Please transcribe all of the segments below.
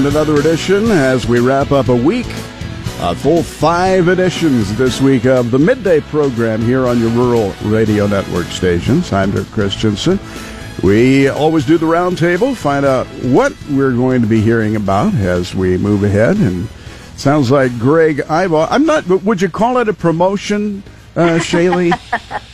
and another edition as we wrap up a week. A full five editions this week of the midday program here on your rural radio network stations. I'm Dirk Christensen. We always do the roundtable, find out what we're going to be hearing about as we move ahead. And sounds like Greg Ibach. I'm not. Would you call it a promotion, uh, Shaylee?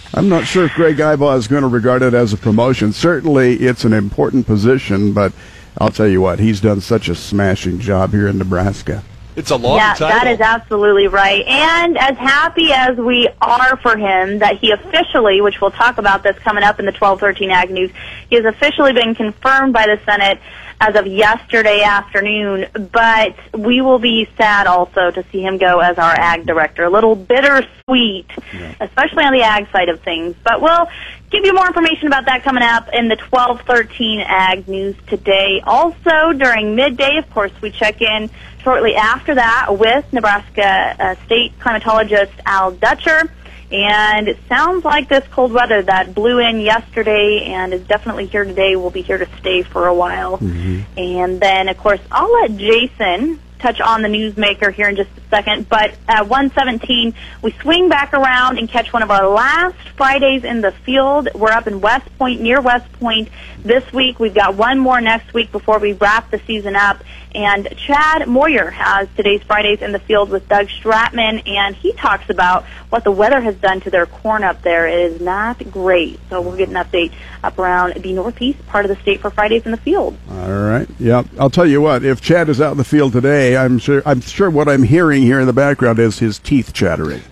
I'm not sure if Greg Ibach is going to regard it as a promotion. Certainly, it's an important position, but I'll tell you what, he's done such a smashing job here in Nebraska. It's a long yeah, title. that is absolutely right. And as happy as we are for him that he officially, which we'll talk about this coming up in the 1213 Ag News, he has officially been confirmed by the Senate as of yesterday afternoon, but we will be sad also to see him go as our ag director. A little bittersweet, yeah. especially on the ag side of things. But we'll give you more information about that coming up in the 1213 Ag News today. Also, during midday, of course, we check in shortly after that with Nebraska uh, State climatologist Al Dutcher. And it sounds like this cold weather that blew in yesterday and is definitely here today will be here to stay for a while. Mm-hmm. And then, of course, I'll let Jason touch on the newsmaker here in just a second. But at 117, we swing back around and catch one of our last Fridays in the field. We're up in West Point, near West Point this week. We've got one more next week before we wrap the season up. And Chad Moyer has today's Fridays in the field with Doug Stratman, and he talks about what the weather has done to their corn up there. It is not great. So we'll get an update up around the northeast part of the state for Fridays in the field. All right. Yeah. I'll tell you what, if Chad is out in the field today, I'm sure I'm sure what I'm hearing here in the background is his teeth chattering.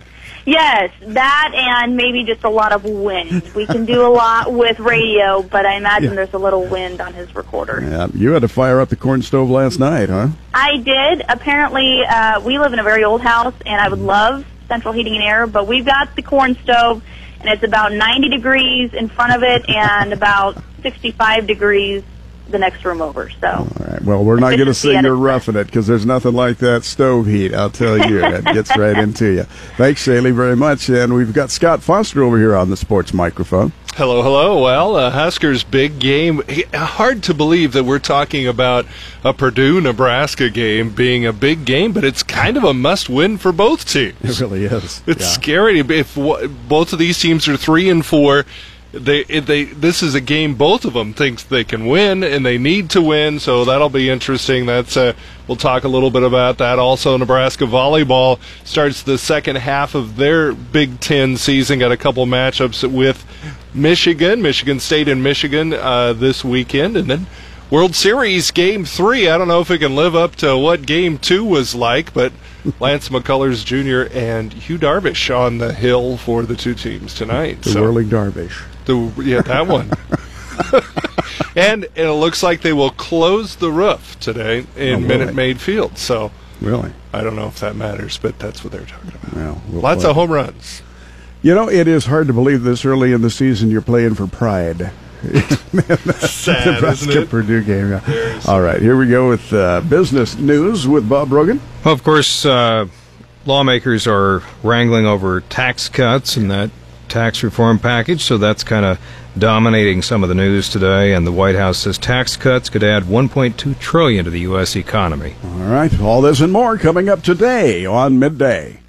Yes, that and maybe just a lot of wind. We can do a lot with radio, but I imagine yeah. there's a little wind on his recorder. Yeah, you had to fire up the corn stove last night, huh? I did. Apparently, uh, we live in a very old house, and I would love central heating and air, but we've got the corn stove, and it's about 90 degrees in front of it and about 65 degrees the next room over. So, all right. Well, we're not going to say you're roughing it because there's nothing like that stove heat. I'll tell you, it gets right into you. Thanks, Shaylee, very much. And we've got Scott Foster over here on the sports microphone. Hello, hello. Well, uh, Huskers' big game. Hard to believe that we're talking about a Purdue Nebraska game being a big game, but it's kind of a must win for both teams. It really is. It's yeah. scary if both of these teams are three and four they they this is a game both of them thinks they can win and they need to win so that'll be interesting that's uh, we'll talk a little bit about that also Nebraska volleyball starts the second half of their Big 10 season got a couple matchups with Michigan Michigan State and Michigan uh, this weekend and then World Series Game 3 I don't know if it can live up to what Game 2 was like but Lance McCullers Jr. and Yu Darvish on the hill for the two teams tonight. The so, whirling Darvish. The yeah, that one. and it looks like they will close the roof today in oh, really? Minute Maid Field. So really, I don't know if that matters, but that's what they're talking about. Well, we'll Lots play. of home runs. You know, it is hard to believe this early in the season you're playing for pride. Sad, Nebraska Purdue game. Yeah. All right, here we go with uh, business news with Bob Rogan. Well, of course, uh, lawmakers are wrangling over tax cuts, and that tax reform package, so that's kind of dominating some of the news today. And the White House says tax cuts could add 1.2 trillion to the U.S. economy. All right, all this and more coming up today on midday.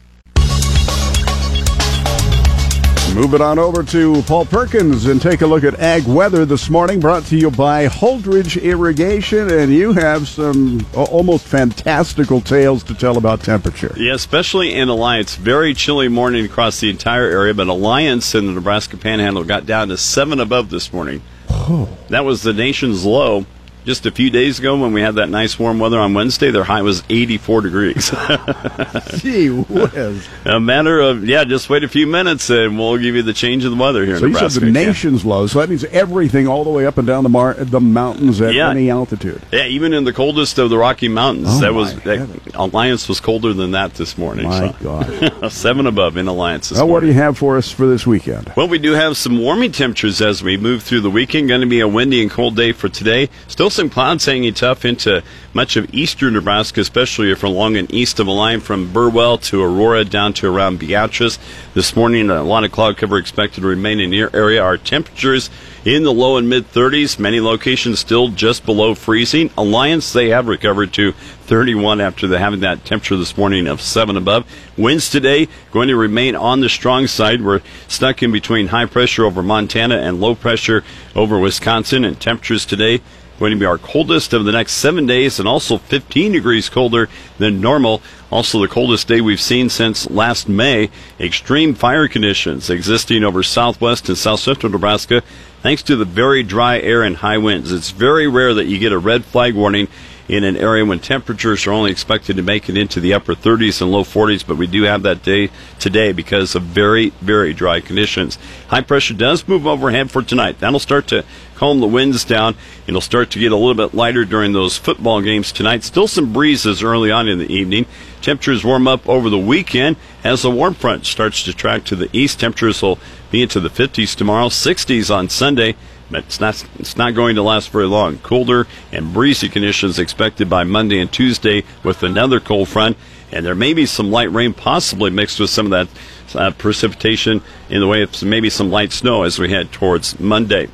Moving on over to Paul Perkins and take a look at ag weather this morning, brought to you by Holdridge Irrigation. And you have some almost fantastical tales to tell about temperature. Yeah, especially in Alliance. Very chilly morning across the entire area, but Alliance in the Nebraska Panhandle got down to seven above this morning. Oh. That was the nation's low just a few days ago when we had that nice warm weather on Wednesday, their high was 84 degrees. Gee whiz. A matter of, yeah, just wait a few minutes and we'll give you the change of the weather here so in Nebraska. So you said the nation's yeah. low, so that means everything all the way up and down the mar- the mountains at yeah. any altitude. Yeah, even in the coldest of the Rocky Mountains. Oh that was that, Alliance was colder than that this morning. My so. God. Seven above in Alliance this well, morning. What do you have for us for this weekend? Well, we do have some warming temperatures as we move through the weekend. Going to be a windy and cold day for today. Still some clouds hanging tough into much of eastern Nebraska, especially if we're along and east of a line from Burwell to Aurora down to around Beatrice. This morning, a lot of cloud cover expected to remain in your area. Our temperatures in the low and mid 30s. Many locations still just below freezing. Alliance, they have recovered to 31 after having that temperature this morning of 7 above. Winds today going to remain on the strong side. We're stuck in between high pressure over Montana and low pressure over Wisconsin, and temperatures today going to be our coldest of the next seven days and also 15 degrees colder than normal. Also, the coldest day we've seen since last May. Extreme fire conditions existing over southwest and south central Nebraska thanks to the very dry air and high winds. It's very rare that you get a red flag warning in an area when temperatures are only expected to make it into the upper 30s and low 40s, but we do have that day today because of very, very dry conditions. High pressure does move overhead for tonight. That'll start to calm the winds down. It'll start to get a little bit lighter during those football games tonight. Still some breezes early on in the evening. Temperatures warm up over the weekend as the warm front starts to track to the east. Temperatures will be into the 50s tomorrow, 60s on Sunday it's not it's not going to last very long. Colder and breezy conditions expected by Monday and Tuesday with another cold front, and there may be some light rain possibly mixed with some of that uh, precipitation in the way of maybe some light snow as we head towards Monday.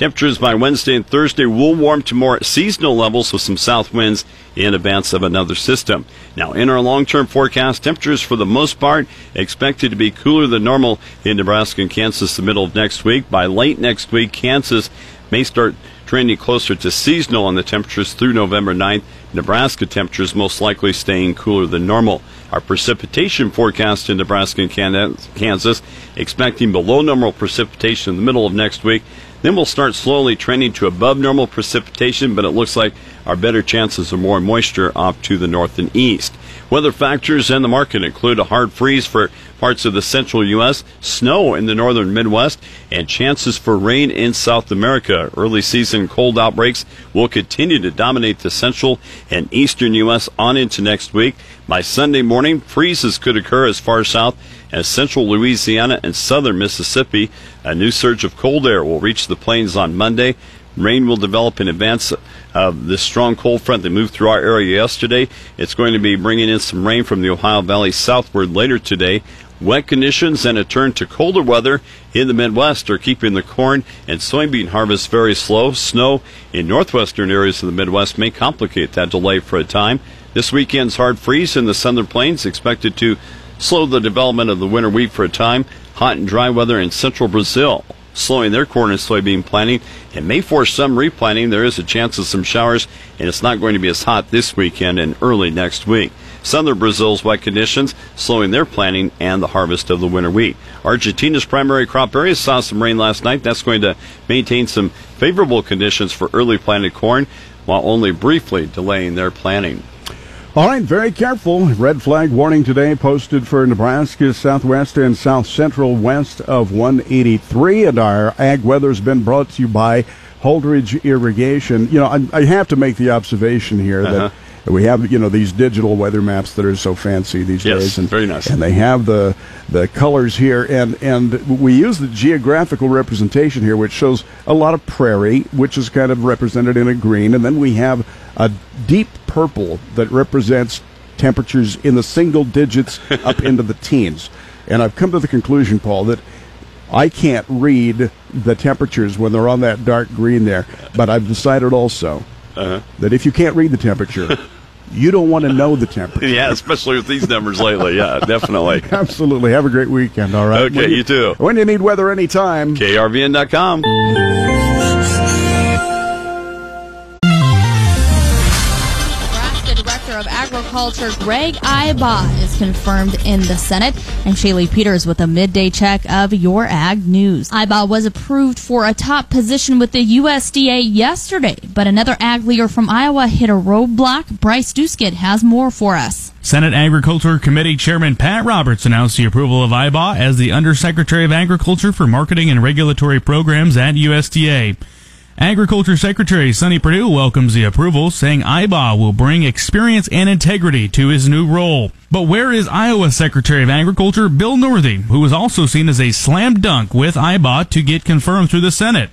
Temperatures by Wednesday and Thursday will warm to more seasonal levels with some south winds in advance of another system. Now, in our long term forecast, temperatures for the most part expected to be cooler than normal in Nebraska and Kansas the middle of next week. By late next week, Kansas may start trending closer to seasonal on the temperatures through November 9th. Nebraska temperatures most likely staying cooler than normal. Our precipitation forecast in Nebraska and Kansas expecting below normal precipitation in the middle of next week. Then we'll start slowly trending to above normal precipitation, but it looks like our better chances of more moisture off to the north and east. Weather factors in the market include a hard freeze for parts of the central U.S., snow in the northern Midwest, and chances for rain in South America. Early season cold outbreaks will continue to dominate the central and eastern U.S. on into next week. By Sunday morning, freezes could occur as far south as central Louisiana and southern Mississippi. A new surge of cold air will reach the plains on Monday. Rain will develop in advance of this strong cold front that moved through our area yesterday. It's going to be bringing in some rain from the Ohio Valley southward later today. Wet conditions and a turn to colder weather in the Midwest are keeping the corn and soybean harvest very slow. Snow in northwestern areas of the Midwest may complicate that delay for a time. This weekend's hard freeze in the southern plains expected to slow the development of the winter wheat for a time. Hot and dry weather in central Brazil slowing their corn and soybean planting and may force some replanting. There is a chance of some showers, and it's not going to be as hot this weekend and early next week. Southern Brazil's wet conditions slowing their planting and the harvest of the winter wheat. Argentina's primary crop area saw some rain last night. That's going to maintain some favorable conditions for early planted corn while only briefly delaying their planting. All right, very careful. Red flag warning today posted for Nebraska, southwest and south central west of 183. And our ag weather's been brought to you by Holdridge Irrigation. You know, I, I have to make the observation here uh-huh. that we have you know these digital weather maps that are so fancy these yes, days, and very nice. And they have the the colors here, and and we use the geographical representation here, which shows a lot of prairie, which is kind of represented in a green, and then we have a deep purple that represents temperatures in the single digits up into the teens. And I've come to the conclusion, Paul, that I can't read the temperatures when they're on that dark green there, but I've decided also uh-huh. that if you can't read the temperature, you don't want to know the temperature. Yeah, especially with these numbers lately. Yeah, definitely. Absolutely. Have a great weekend, all right? Okay, you, you, too. When you need weather anytime. KRVN.com. Agriculture Greg Ibach is confirmed in the Senate. And Shaylee Peters with a midday check of your ag news. Ibach was approved for a top position with the USDA yesterday, but another ag leader from Iowa hit a roadblock. Bryce Doeschot has more for us. Senate Agriculture Committee Chairman Pat Roberts announced the approval of Ibach as the Undersecretary of Agriculture for Marketing and Regulatory Programs at USDA. Agriculture Secretary Sonny Perdue welcomes the approval, saying Ibach will bring experience and integrity to his new role. But where is Iowa Secretary of Agriculture Bill Northey, who was also seen as a slam dunk with Ibach to get confirmed through the Senate?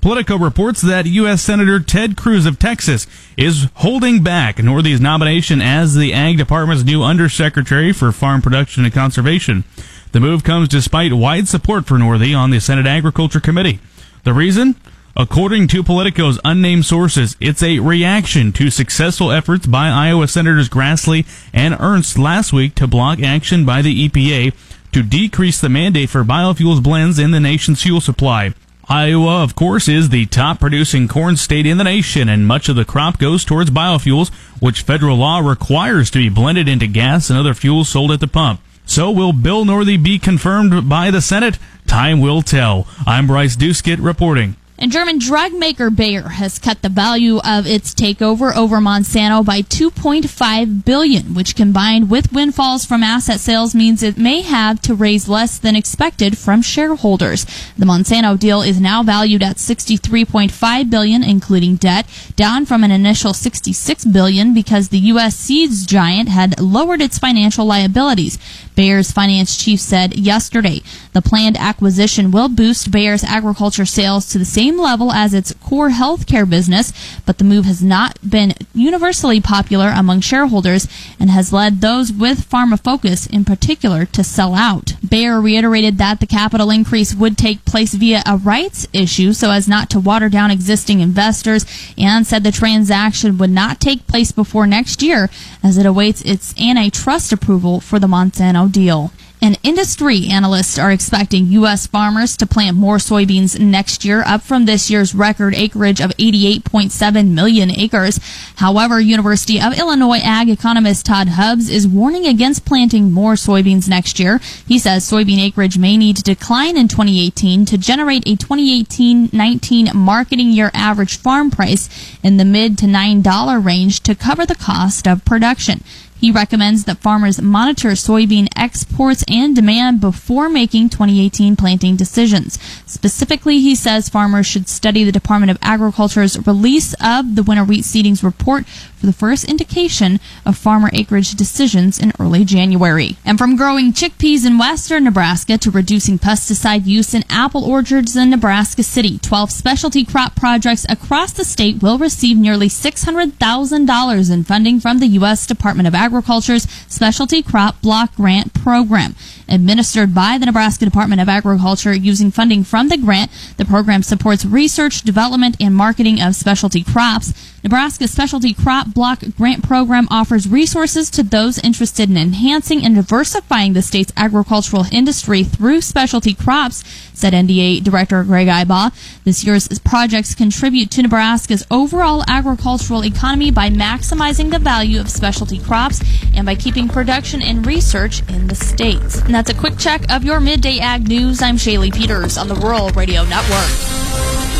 Politico reports that U.S. Senator Ted Cruz of Texas is holding back Northey's nomination as the Ag Department's new Undersecretary for Farm Production and Conservation. The move comes despite wide support for Northey on the Senate Agriculture Committee. The reason? According to Politico's unnamed sources, it's a reaction to successful efforts by Iowa Senators Grassley and Ernst last week to block action by the EPA to decrease the mandate for biofuels blends in the nation's fuel supply. Iowa, of course, is the top producing corn state in the nation, and much of the crop goes towards biofuels, which federal law requires to be blended into gas and other fuels sold at the pump. So will Bill Northey be confirmed by the Senate? Time will tell. I'm Bryce Doeschot reporting. And German drug maker Bayer has cut the value of its takeover over Monsanto by 2.5 billion, which combined with windfalls from asset sales means it may have to raise less than expected from shareholders. The Monsanto deal is now valued at 63.5 billion including debt, down from an initial 66 billion because the US seeds giant had lowered its financial liabilities. Bayer's finance chief said yesterday the planned acquisition will boost Bayer's agriculture sales to the same level as its core healthcare business, but the move has not been universally popular among shareholders and has led those with pharma focus in particular to sell out. Bayer reiterated that the capital increase would take place via a rights issue so as not to water down existing investors and said the transaction would not take place before next year as it awaits its antitrust approval for the Monsanto deal. And industry analysts are expecting U.S. farmers to plant more soybeans next year, up from this year's record acreage of 88.7 million acres. However, University of Illinois ag economist Todd Hubbs is warning against planting more soybeans next year. He says soybean acreage may need to decline in 2018 to generate a 2018-19 marketing year average farm price in the mid to $9 range to cover the cost of production. He recommends that farmers monitor soybean exports and demand before making 2018 planting decisions. Specifically, he says farmers should study the Department of Agriculture's release of the winter wheat seedings report for the first indication of farmer acreage decisions in early January. And from growing chickpeas in western Nebraska to reducing pesticide use in apple orchards in Nebraska City, 12 specialty crop projects across the state will receive nearly $600,000 in funding from the U.S. Department of Agriculture's Specialty Crop Block Grant Program. Administered by the Nebraska Department of Agriculture using funding from the grant, the program supports research, development, and marketing of specialty crops. Nebraska's Specialty Crop Block Grant Program offers resources to those interested in enhancing and diversifying the state's agricultural industry through specialty crops, said NDA Director Greg Ibach. This year's projects contribute to Nebraska's overall agricultural economy by maximizing the value of specialty crops and by keeping production and research in the state. And that's a quick check of your midday ag news. I'm Shaylee Peters on the Rural Radio Network.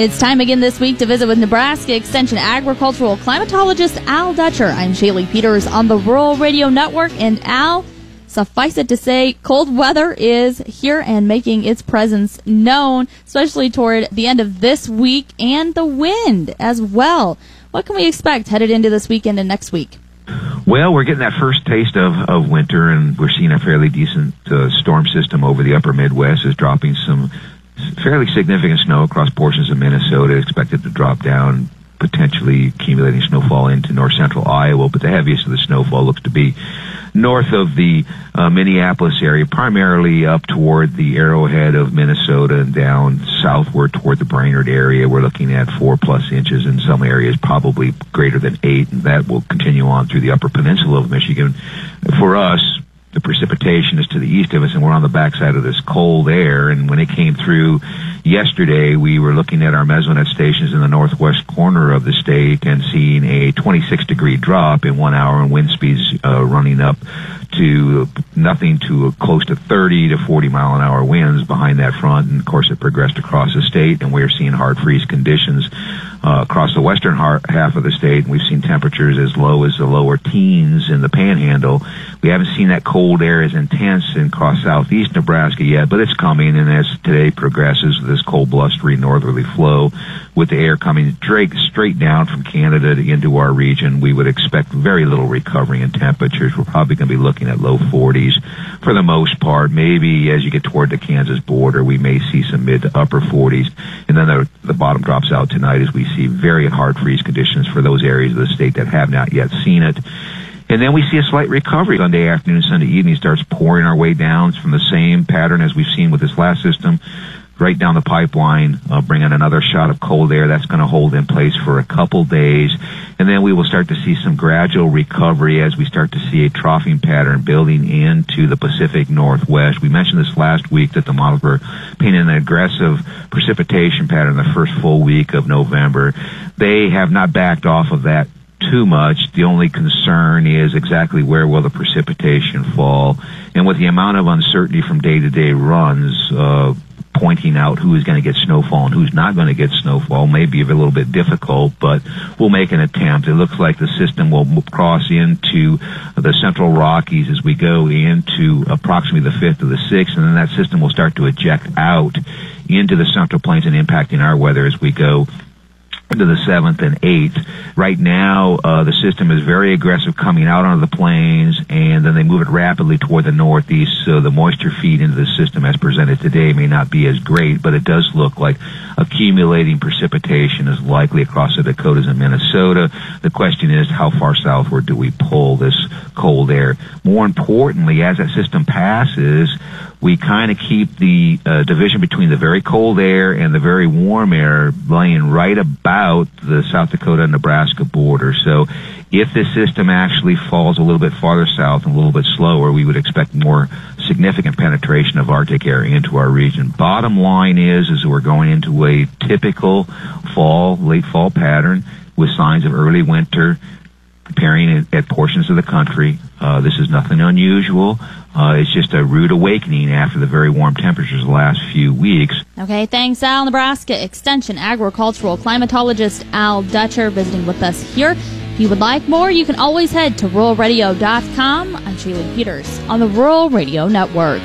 It's time again this week to visit with Nebraska Extension agricultural climatologist Al Dutcher. I'm Shaylee Peters on the Rural Radio Network, and Al, suffice it to say, cold weather is here and making its presence known, especially toward the end of this week, and the wind as well. What can we expect headed into this weekend and next week? Well, we're getting that first taste of, of winter, and we're seeing a fairly decent uh, storm system over the upper Midwest is dropping some fairly significant snow across portions of Minnesota, expected to drop down, potentially accumulating snowfall into north central Iowa, but the heaviest of the snowfall looks to be north of the uh, Minneapolis area, primarily up toward the arrowhead of Minnesota and down southward toward the Brainerd area. We're looking at four plus inches in some areas, probably greater than eight, and that will continue on through the upper peninsula of Michigan. For us, the precipitation is to the east of us, and we're on the backside of this cold air. And when it came through yesterday, we were looking at our mesonet stations in the northwest corner of the state and seeing a 26 degree drop in one hour and wind speeds uh, running up to nothing to close to 30 to 40 mile an hour winds behind that front. And of course, it progressed across the state, and we're seeing hard freeze conditions uh, across the western half of the state. We've seen temperatures as low as the lower teens in the panhandle. We haven't seen that cold air as intense in across southeast Nebraska yet, but it's coming. And as today progresses, this cold, blustery northerly flow. With the air coming straight, straight down from Canada into our region, we would expect very little recovery in temperatures. We're probably going to be looking at low 40s for the most part. Maybe as you get toward the Kansas border, we may see some mid to upper 40s. And then the, the bottom drops out tonight as we see very hard freeze conditions for those areas of the state that have not yet seen it. And then we see a slight recovery Sunday afternoon, Sunday evening starts pouring our way down from the same pattern as we've seen with this last system right down the pipeline, uh, bringing another shot of cold air. That's going to hold in place for a couple days. And then we will start to see some gradual recovery as we start to see a troughing pattern building into the Pacific Northwest. We mentioned this last week that the models were painting an aggressive precipitation pattern the first full week of November. They have not backed off of that too much. The only concern is exactly where will the precipitation fall. And with the amount of uncertainty from day to day runs, uh, pointing out who is going to get snowfall and who's not going to get snowfall may be a little bit difficult, but we'll make an attempt. It looks like the system will cross into the central Rockies as we go into approximately the 5th or the 6th, and then that system will start to eject out into the central plains and impacting our weather as we go into the seventh and eighth. Right now, uh, the system is very aggressive coming out onto the plains, and then they move it rapidly toward the northeast. So the moisture feed into the system, as presented today, may not be as great, but it does look like accumulating precipitation is likely across the Dakotas and Minnesota. The question is, how far southward do we pull this cold air? More importantly, as that system passes, we kind of keep the uh, division between the very cold air and the very warm air laying right about the South Dakota and Nebraska border. So if this system actually falls a little bit farther south and a little bit slower, we would expect more significant penetration of Arctic air into our region. Bottom line is, is we're going into a typical fall, late fall pattern with signs of early winter appearing at portions of the country. Uh, this is nothing unusual. Uh, it's just a rude awakening after the very warm temperatures the last few weeks. Okay, thanks, Al. Nebraska Extension agricultural climatologist Al Dutcher visiting with us here. If you would like more, you can always head to ruralradio.com. I'm Shaylee Peters on the Rural Radio Network.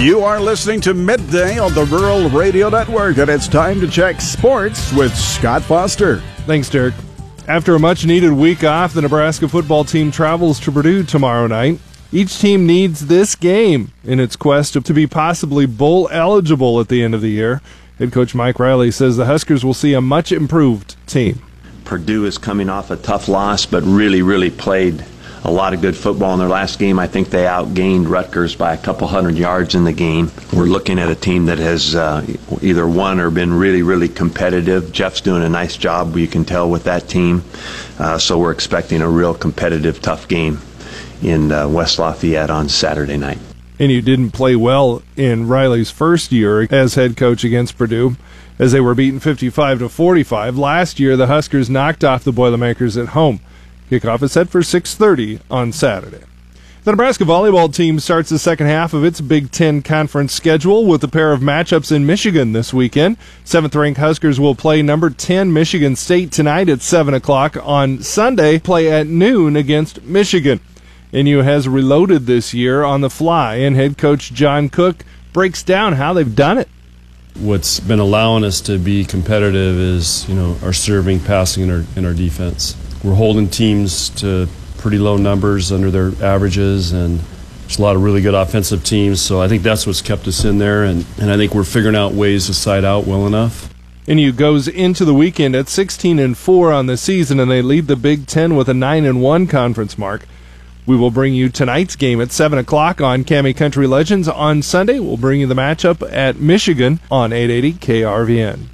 You are listening to Midday on the Rural Radio Network, and it's time to check sports with Scott Foster. Thanks, Derek. After a much needed week off, the Nebraska football team travels to Purdue tomorrow night. Each team needs this game in its quest to be possibly bowl eligible at the end of the year. Head coach Mike Riley says the Huskers will see a much improved team. Purdue is coming off a tough loss, but really, really played a lot of good football in their last game. I think they outgained Rutgers by a couple hundred yards in the game. We're looking at a team that has uh, either won or been really, really competitive. Jeff's doing a nice job, you can tell, with that team. Uh, so we're expecting a real competitive, tough game in uh, West Lafayette on Saturday night. And you didn't play well in Riley's first year as head coach against Purdue as they were beaten 55 to 45. Last year, the Huskers knocked off the Boilermakers at home. Kickoff is set for 6:30 on Saturday. The Nebraska volleyball team starts the second half of its Big Ten conference schedule with a pair of matchups in Michigan this weekend. Seventh-ranked Huskers will play number 10 Michigan State tonight at 7 o'clock. On Sunday, play at noon against Michigan. NU has reloaded this year on the fly, and head coach John Cook breaks down how they've done it. What's been allowing us to be competitive is, you know, our serving, passing, and our, and our defense we're holding teams to pretty low numbers under their averages and there's a lot of really good offensive teams so i think that's what's kept us in there and, and i think we're figuring out ways to side out well enough NU goes into the weekend at 16 and 4 on the season and they lead the Big 10 with a 9 and 1 conference mark. We will bring you tonight's game at 7 o'clock on KAMI Country Legends. On Sunday, we'll bring you the matchup at Michigan on 880 KRVN.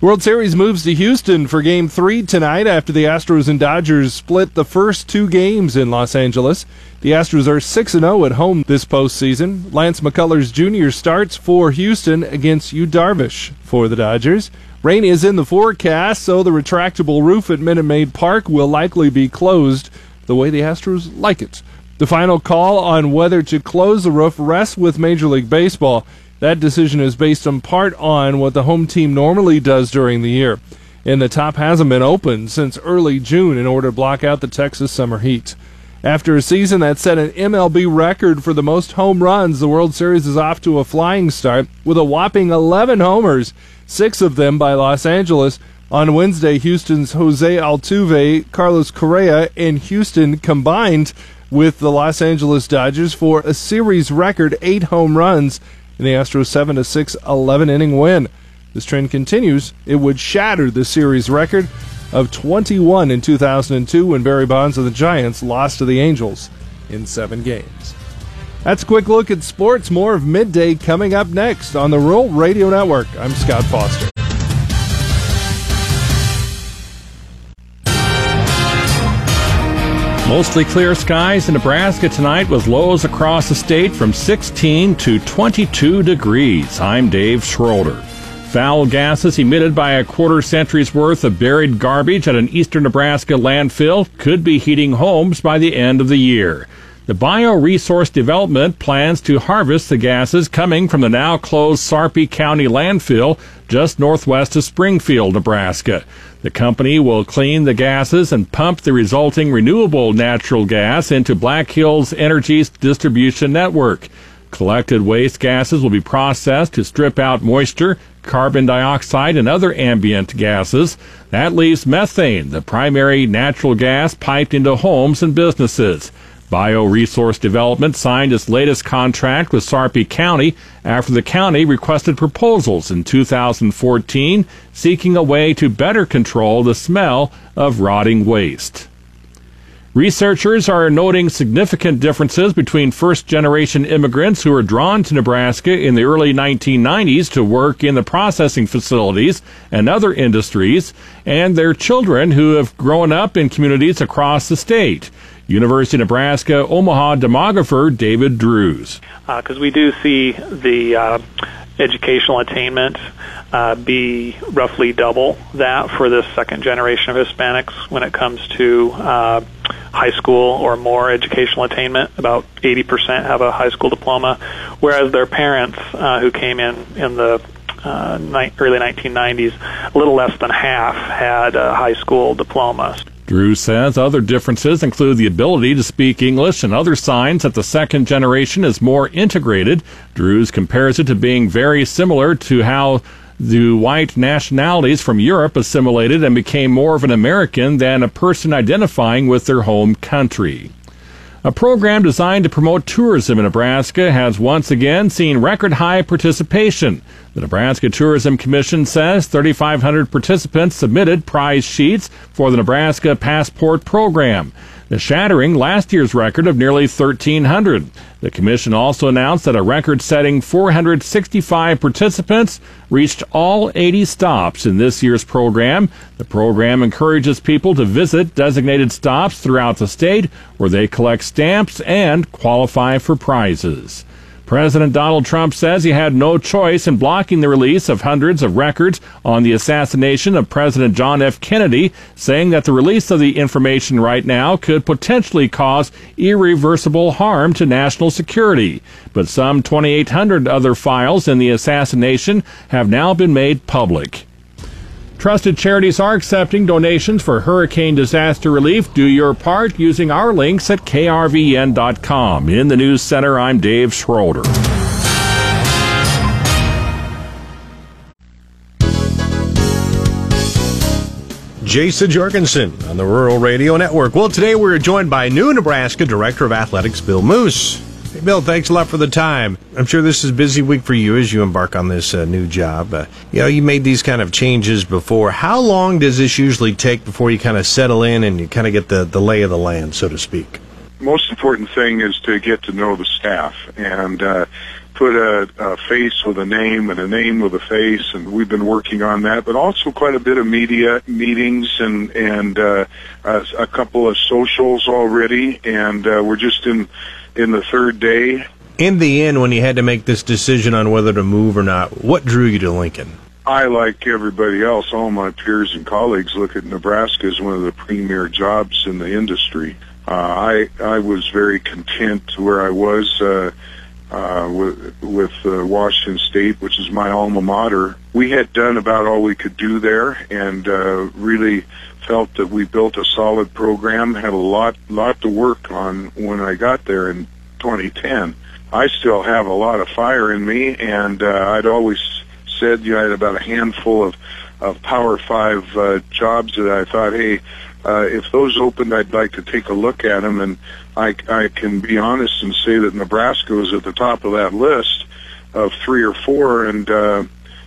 World Series moves to Houston for Game 3 tonight after the Astros and Dodgers split the first two games in Los Angeles. The Astros are 6 0 at home this postseason. Lance McCullers Jr. starts for Houston against Yu Darvish for the Dodgers. Rain is in the forecast, so the retractable roof at Minute Maid Park will likely be closed the way the Astros like it. The final call on whether to close the roof rests with Major League Baseball. That decision is based in part on what the home team normally does during the year. And the top hasn't been open since early June in order to block out the Texas summer heat. After a season that set an MLB record for the most home runs, the World Series is off to a flying start with a whopping 11 homers, six of them by Los Angeles. On Wednesday, Houston's Jose Altuve, Carlos Correa, and Houston combined with the Los Angeles Dodgers for a series record eight home runs in the Astros 7 to 6 11 inning win. This trend continues. It would shatter the series record of 21 in 2002 when Barry Bonds of the Giants lost to the Angels in seven games. That's a quick look at sports. More of midday coming up next on the Rural Radio Network. I'm Scott Foster. Mostly clear skies in Nebraska tonight with lows across the state from 16 to 22 degrees. I'm Dave Schroeder. Foul gases emitted by a quarter century's worth of buried garbage at an eastern Nebraska landfill could be heating homes by the end of the year. The Bioresource Development plans to harvest the gases coming from the now closed Sarpy County landfill just northwest of Springfield, Nebraska. The company will clean the gases and pump the resulting renewable natural gas into Black Hills Energy's distribution network. Collected waste gases will be processed to strip out moisture, carbon dioxide, and other ambient gases. That leaves methane, the primary natural gas piped into homes and businesses. Bioresource Development signed its latest contract with Sarpy County after the county requested proposals in 2014 seeking a way to better control the smell of rotting waste. Researchers are noting significant differences between first generation immigrants who were drawn to Nebraska in the early 1990s to work in the processing facilities and other industries and their children who have grown up in communities across the state. University of Nebraska Omaha demographer David Drozd. Because uh, we do see the uh, educational attainment uh, be roughly double that for this second generation of Hispanics when it comes to uh, high school or more educational attainment. About 80% have a high school diploma, whereas their parents uh, who came in in the uh, ni- early 1990s, a little less than half had a high school diploma. Drew says other differences include the ability to speak English and other signs that the second generation is more integrated. Drozd compares it to being very similar to how the white nationalities from Europe assimilated and became more of an American than a person identifying with their home country. A program designed to promote tourism in Nebraska has once again seen record high participation. The Nebraska Tourism Commission says 3,500 participants submitted prize sheets for the Nebraska Passport Program the shattering last year's record of nearly 1,300. The Commission also announced that a record setting 465 participants reached all 80 stops in this year's program. The program encourages people to visit designated stops throughout the state where they collect stamps and qualify for prizes. President Donald Trump says he had no choice in blocking the release of hundreds of records on the assassination of President John F. Kennedy, saying that the release of the information right now could potentially cause irreversible harm to national security. But some 2,800 other files in the assassination have now been made public. Trusted charities are accepting donations for hurricane disaster relief. Do your part using our links at krvn.com. In the News Center, I'm Dave Schroeder. Jason Jorgensen on the Rural Radio Network. Well, today we're joined by new Nebraska Director of Athletics, Bill Moos. Hey, Bill, thanks a lot for the time. I'm sure this is a busy week for you as you embark on this uh, new job. Uh, you know, you made these kind of changes before. How long does this usually take before you kind of settle in and you kind of get the, the lay of the land, so to speak? Most important thing is to get to know the staff and uh, put a, a face with a name and a name with a face, and we've been working on that. But also quite a bit of media meetings and and uh, a, a couple of socials already, and uh, we're just in in the third day. In the end, when you had to make this decision on whether to move or not, what drew you to Lincoln? I, like everybody else, all my peers and colleagues, look at Nebraska as one of the premier jobs in the industry. Uh, I I was very content where I was. Uh, uh, with with uh, Washington State, which is my alma mater. We had done about all we could do there, and uh, really felt that we built a solid program. Had a lot lot to work on when I got there in 2010. I still have a lot of fire in me, and uh, I'd always said you know, I had about a handful of of Power Five uh, jobs that I thought, hey, uh, if those opened, I'd like to take a look at them. And I, I can be honest and say that Nebraska was at the top of that list of three or four. And uh,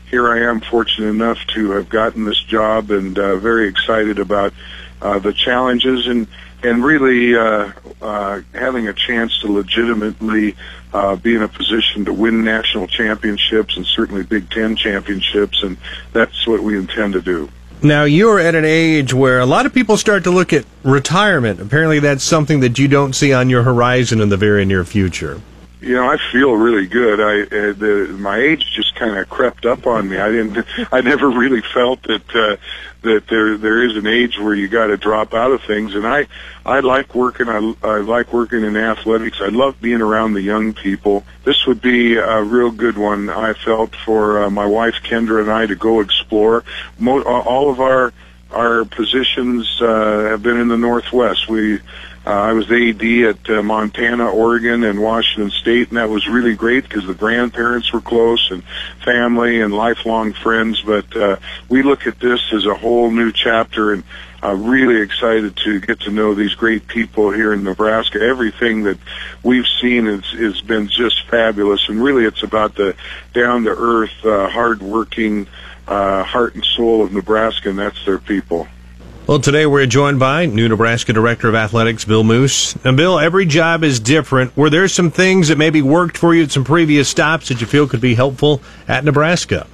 here I am, fortunate enough to have gotten this job, and uh, very excited about uh, the challenges and and really uh, uh, having a chance to legitimately uh, be in a position to win national championships and certainly Big Ten championships, and that's what we intend to do. Now, you're at an age where a lot of people start to look at retirement. Apparently, that's something that you don't see on your horizon in the very near future. You know, I feel really good. I uh, the my age just kind of crept up on me. I didn't. I never really felt that uh, that there there is an age where you got to drop out of things. And I I like working. I I like working in athletics. I love being around the young people. This would be a real good one. I felt for uh, my wife Kendra and I to go explore. Mo- all of our our positions uh, have been in the Northwest. We uh, I was AD at uh, Montana, Oregon, and Washington State, and that was really great because the grandparents were close and family and lifelong friends. But uh, we look at this as a whole new chapter, and uh, really excited to get to know these great people here in Nebraska. Everything that we've seen has, has been just fabulous, and really, it's about the down to earth, uh, hard working uh, heart and soul of Nebraska, and that's their people. Well, today we're joined by new Nebraska Director of Athletics, Bill Moos. And Bill, every job is different. Were there some things that maybe worked for you at some previous stops that you feel could be helpful at Nebraska?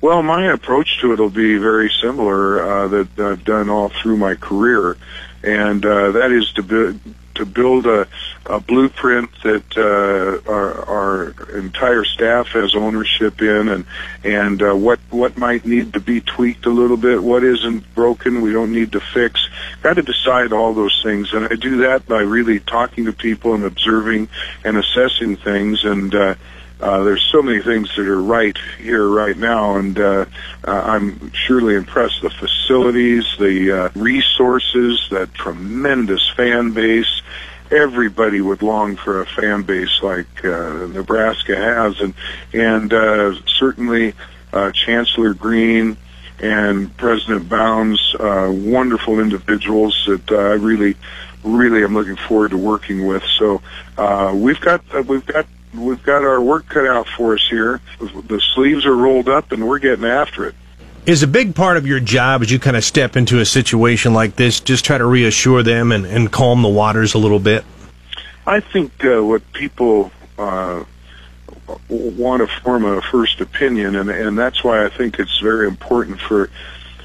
Well, my approach to it will be very similar uh, that I've done all through my career, and uh, that is to be, to build a, a blueprint that uh, our, our entire staff has ownership in, and and uh, what what might need to be tweaked a little bit, what isn't broken, we don't need to fix. Got to decide all those things, and I do that by really talking to people and observing and assessing things, and. Uh, uh, there's so many things that are right here right now, and uh, uh, I'm surely impressed. The facilities, the uh, resources, that tremendous fan base. Everybody would long for a fan base like uh, Nebraska has, and and uh, certainly uh, Chancellor Green and President Bounds, uh, wonderful individuals that uh, I really, really am looking forward to working with. So uh, we've got uh, we've got we've got our work cut out for us here. The sleeves are rolled up, and we're getting after it. Is a big part of your job as you kind of step into a situation like this, just try to reassure them and, and calm the waters a little bit? I think uh, what people uh, want to form a first opinion, and, and that's why I think it's very important for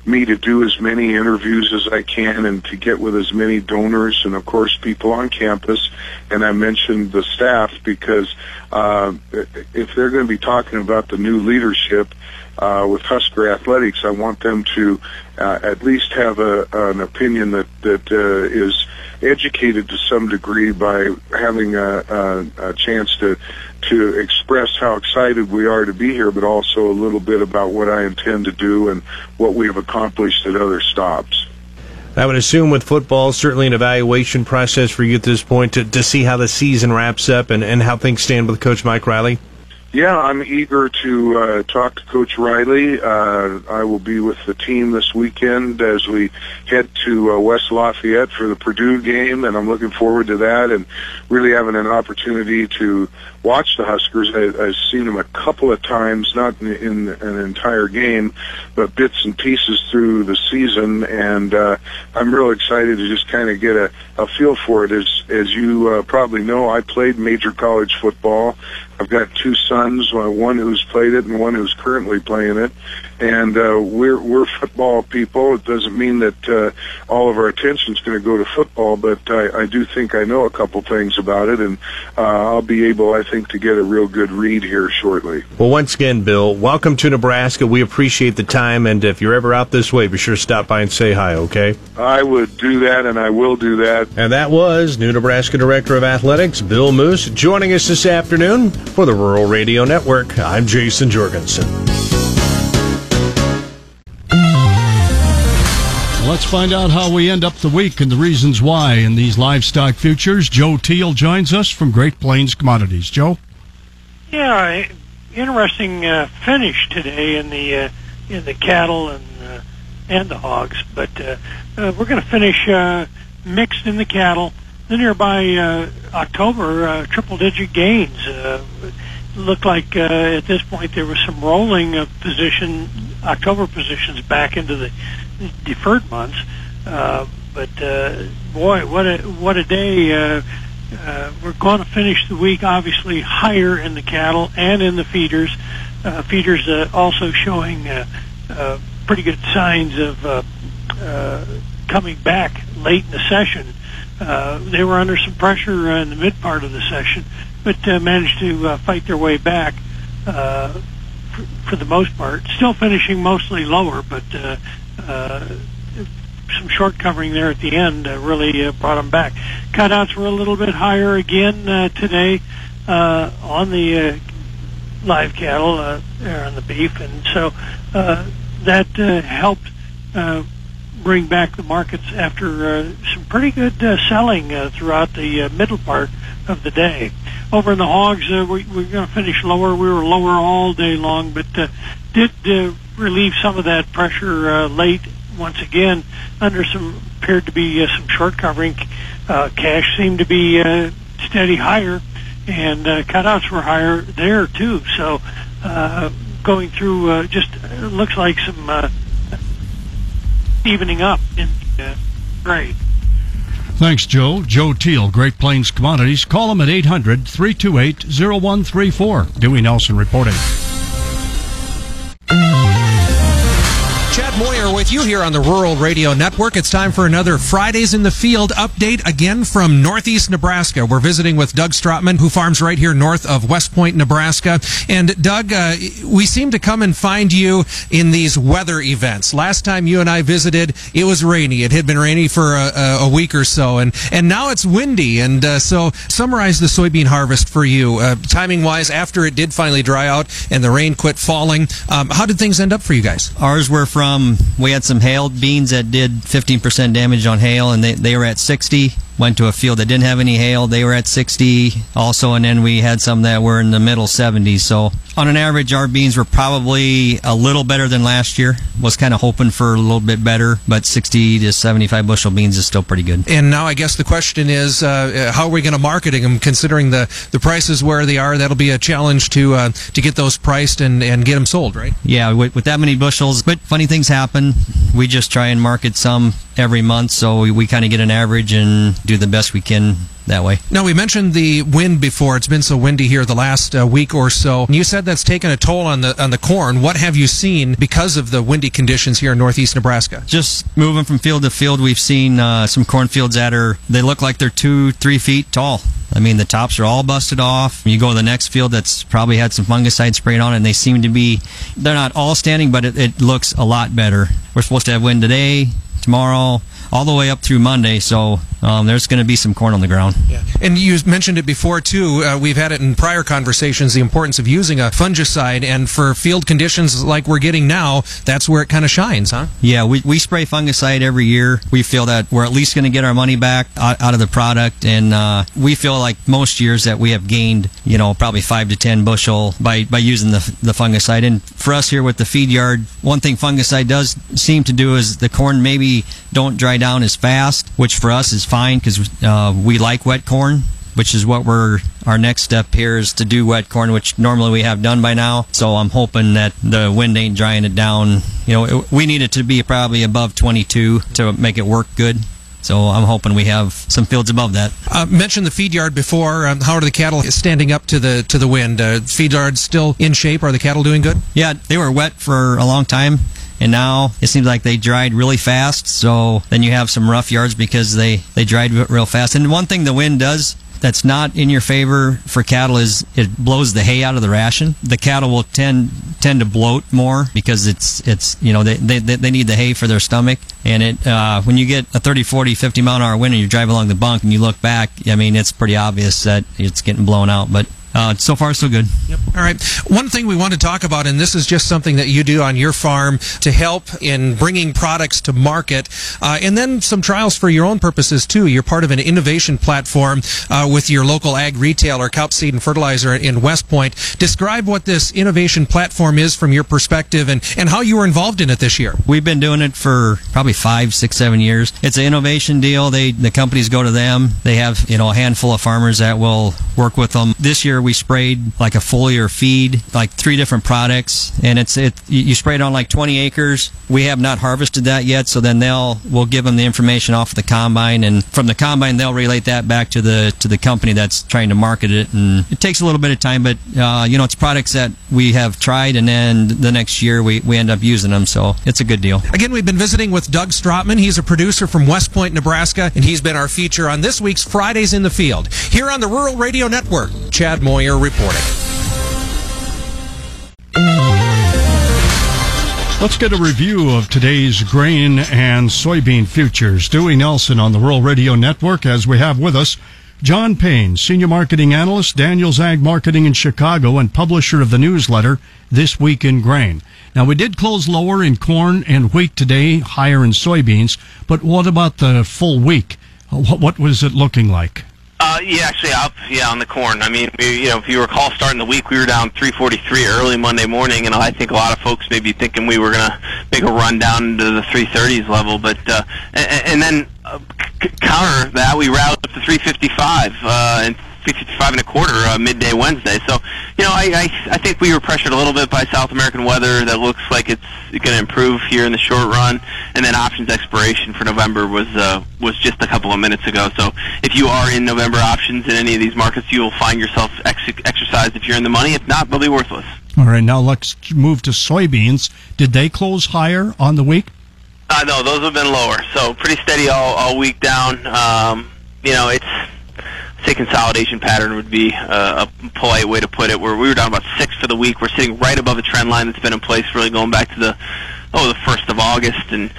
me to do as many interviews as I can and to get with as many donors and of course people on campus. And I mentioned the staff because uh, if they're going to be talking about the new leadership uh, with Husker Athletics, I want them to uh, at least have a, an opinion that that uh, is educated to some degree by having a, a, a chance to to express how excited we are to be here, but also a little bit about what I intend to do and what we have accomplished at other stops. I would assume with football, certainly an evaluation process for you at this point to, to see how the season wraps up and, and how things stand with Coach Mike Riley. Yeah, I'm eager to uh, talk to Coach Riley. Uh, I will be with the team this weekend as we head to uh, West Lafayette for the Purdue game, and I'm looking forward to that and really having an opportunity to watch the Huskers. I, I've seen them a couple of times, not in, in an entire game, but bits and pieces through the season, and uh, I'm real excited to just kind of get a, a feel for it. As as you uh, probably know, I played major college football. I've got two sons uh, one who's played it and one who's currently playing it. And uh, we're we're football people. It doesn't mean that uh, all of our attention is going to go to football, but I, I do think I know a couple things about it, and uh, I'll be able, I think, to get a real good read here shortly. Well, once again, Bill, welcome to Nebraska. We appreciate the time, and if you're ever out this way, be sure to stop by and say hi. Okay? I would do that, and I will do that. And that was new Nebraska Director of Athletics, Bill Moos, joining us this afternoon for the Rural Radio Network. I'm Jason Jorgensen. Let's find out how we end up the week and the reasons why in these livestock futures. Joe Teal joins us from Great Plains Commodities. Joe? Yeah, interesting uh, finish today in the uh, in the cattle and uh, and the hogs, but uh, uh, we're going to finish uh, mixed in the cattle. The nearby October, uh, triple-digit gains. Looked like at this point there was some rolling of position October positions back into the deferred months. Uh, but uh, boy, what a what a day! Uh, uh, we're going to finish the week obviously higher in the cattle and in the feeders. Uh, feeders uh, also showing uh, uh, pretty good signs of uh, uh, coming back late in the session. Uh, they were under some pressure uh, in the mid part of the session, but uh, managed to uh, fight their way back uh, for, the most part. Still finishing mostly lower, but uh, some short covering there at the end uh, really uh, brought them back. Cutouts were a little bit higher again uh, today uh, on the uh, live cattle uh, on the beef, and so uh, that uh, helped uh, bring back the markets after uh, some pretty good uh, selling uh, throughout the uh, middle part of the day. Over in the hogs, uh, we, we're going to finish lower. We were lower all day long, but uh, did uh, relieve some of that pressure uh, late once again under some appeared to be uh, some short covering. Uh, cash seemed to be uh, steady higher, and uh, cutouts were higher there too. So uh, going through uh, just uh, looks like some uh, evening up in the uh, grade. Thanks, Joe. Joe Teal, Great Plains Commodities. Call him at 800 328 0134. Dewey Nelson reporting. With you here on the Rural Radio Network. It's time for another Fridays in the Field update again from Northeast Nebraska. We're visiting with Doug Strotman, who farms right here north of West Point, Nebraska. And Doug, uh, we seem to come and find you in these weather events. Last time you and I visited, it was rainy. It had been rainy for a, a week or so, and and now it's windy. And uh, so, summarize the soybean harvest for you, uh, timing wise. After it did finally dry out and the rain quit falling, um, how did things end up for you guys? Ours were from we had some hail beans that did 15% damage on hail, and they, they were at 60. Went to a field that didn't have any hail, they were at 60 also, and then we had some that were in the middle 70s. So on an average, our beans were probably a little better than last year. Was kind of hoping for a little bit better, but 60 to 75 bushel beans is still pretty good. And now I guess the question is, uh, how are we going to market them? Considering the, the prices where they are, that'll be a challenge to uh, to get those priced and, and get them sold, right? Yeah, with, with that many bushels, but funny things happen. We just try and market some every month, so we, we kind of get an average and do the best we can that way. Now, we mentioned the wind before. It's been so windy here the last uh, week or so. You said that's taken a toll on the on the corn. What have you seen because of the windy conditions here in northeast Nebraska? Just moving from field to field, we've seen uh, some cornfields that are they look like they're two, three feet tall. I mean, the tops are all busted off. You go to the next field that's probably had some fungicide sprayed on it, and they seem to be, they're not all standing, but it, it looks a lot better. We're supposed to have wind today, tomorrow, all the way up through Monday, so um, there's going to be some corn on the ground. Yeah. And you mentioned it before, too. Uh, we've had it in prior conversations the importance of using a fungicide, and for field conditions like we're getting now, that's where it kind of shines, huh? Yeah, we, we spray fungicide every year. We feel that we're at least going to get our money back out, out of the product, and uh, we feel like most years that we have gained, you know, probably five to ten bushel by, by using the, the fungicide. And for us here with the feed yard, one thing fungicide does seem to do is the corn maybe don't dry down as fast, which for us is fine because uh, we like wet corn which is what we're our next step here is to do wet corn, which normally we have done by now. So I'm hoping that the wind ain't drying it down. You know, it, we need it to be probably above 22 to make it work good. So I'm hoping we have some fields above that. Uh, mentioned the feed yard before. Um, how are the cattle standing up to the to the wind? Uh, feed yard still in shape? Are the cattle doing good? Yeah, they were wet for a long time. And now it seems like they dried really fast. So then you have some rough yards because they, they dried real fast. And one thing the wind does that's not in your favor for cattle is it blows the hay out of the ration. The cattle will tend tend to bloat more because it's it's you know they they, they need the hay for their stomach and it uh, when you get a 30 40 50 mile an hour wind and you drive along the bunk and you look back I mean it's pretty obvious that it's getting blown out but uh, so far so good. Yep. All right. One thing we want to talk about, and this is just something that you do on your farm to help in bringing products to market, uh, and then some trials for your own purposes too. You're part of an innovation platform uh, with your local ag retailer, Kaup Seed and Fertilizer in West Point. Describe what this innovation platform is from your perspective, and and how you were involved in it this year. We've been doing it for probably five, six, seven years. It's an innovation deal. They the companies go to them. They have you know a handful of farmers that will work with them. This year we sprayed like a foliar feed, like three different products, and it's it. You spray it on like 20 acres. We have not harvested that yet, so then they'll we'll give them the information off the combine, and from the combine they'll relate that back to the to the company that's trying to market it, and it takes a little bit of time, but uh, you know it's products that we have tried, and then the next year we we end up using them, so it's a good deal. Again, we've been visiting with Doug Stratman. He's a producer from West Point, Nebraska, and he's been our feature on this week's Fridays in the Field here on the Rural Radio Network. Chad Moyer reporting. Let's get a review of today's grain and soybean futures. Dewey Nelson on the Rural Radio Network as we have with us John Payne, Senior Marketing Analyst, Daniels Ag Marketing in Chicago and publisher of the newsletter This Week in Grain. Now we did close lower in corn and wheat today, higher in soybeans, but what about the full week? What was it looking like? Uh, yeah, actually up, yeah, on the corn. I mean, we, you know, if you recall, starting the week, we were down 343 early Monday morning, and I think a lot of folks may be thinking we were going to make a run down into the 330s level, but uh, and, and then uh, c- counter that, we rallied up to 355 uh, and 355 and a quarter uh, midday Wednesday. So, you know, I, I I think we were pressured a little bit by South American weather that looks like it's going to improve here in the short run, and then options expiration for November was uh, was just a couple of minutes ago. So, if you are in November options in any of these markets, you will find yourself ex- exercised if you're in the money. If not, they'll be worthless. All right, now let's move to soybeans. Did they close higher on the week? Uh, no, those have been lower. So pretty steady all, all week down. Um, you know, it's say consolidation pattern would be uh, a polite way to put it. Where we were down about six for the week. We're sitting right above the trend line that's been in place, really going back to the oh the first of August. And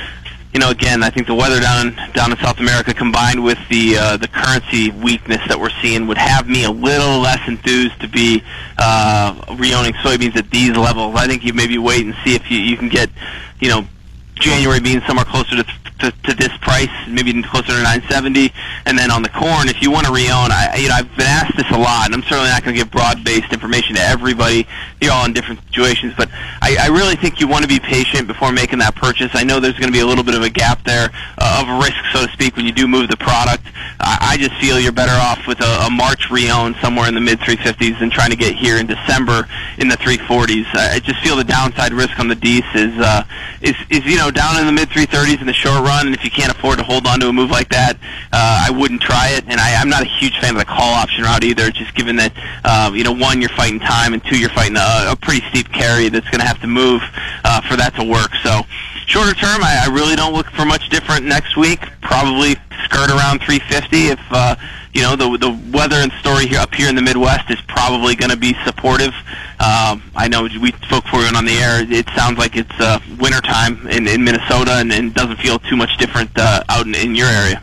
you know, again, I think the weather down down in South America combined with the uh, the currency weakness that we're seeing would have me a little less enthused to be uh, reowning soybeans at these levels. I think you maybe wait and see if you you can get you know January being somewhere closer to, to, to this price, maybe closer to 970. And then on the corn, if you want to reown, I, you know, I've been asked this a lot, and I'm certainly not going to give broad-based information to everybody. You're all in different situations, but I, I really think you want to be patient before making that purchase. I know there's going to be a little bit of a gap there uh, of risk, so to speak, when you do move the product. I, I just feel you're better off with a, a March reown somewhere in the mid 350s than trying to get here in December in the 340s. I, I just feel the downside risk on the Dees is uh, is is you know down in the mid 330s in the short run, and if you can't afford to hold on to a move like that, uh, I wouldn't try it. And I, I'm not a huge fan of the call option route either, just given that uh, you know one you're fighting time, and two you're fighting a, a pretty steep carry that's going to have to move uh, for that to work. So shorter term, I, I really don't look for much different next week. Probably skirt around 350 if. Uh, you know the the weather and story here up here in the Midwest is probably going to be supportive. Um, I know we spoke for went on the air. It sounds like it's uh, wintertime in, in Minnesota and, and doesn't feel too much different uh, out in, in your area.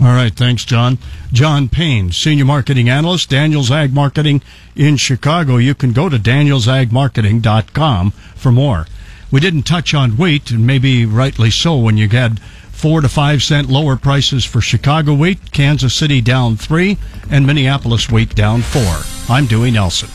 All right, thanks, John. John Payne, Senior Marketing Analyst, Daniels Ag Marketing in Chicago. You can go to danielsagmarketing.com for more. We didn't touch on wheat, and maybe rightly so when you had four to five cent lower prices for Chicago wheat, Kansas City down three, and Minneapolis wheat down four. I'm Dewey Nelson.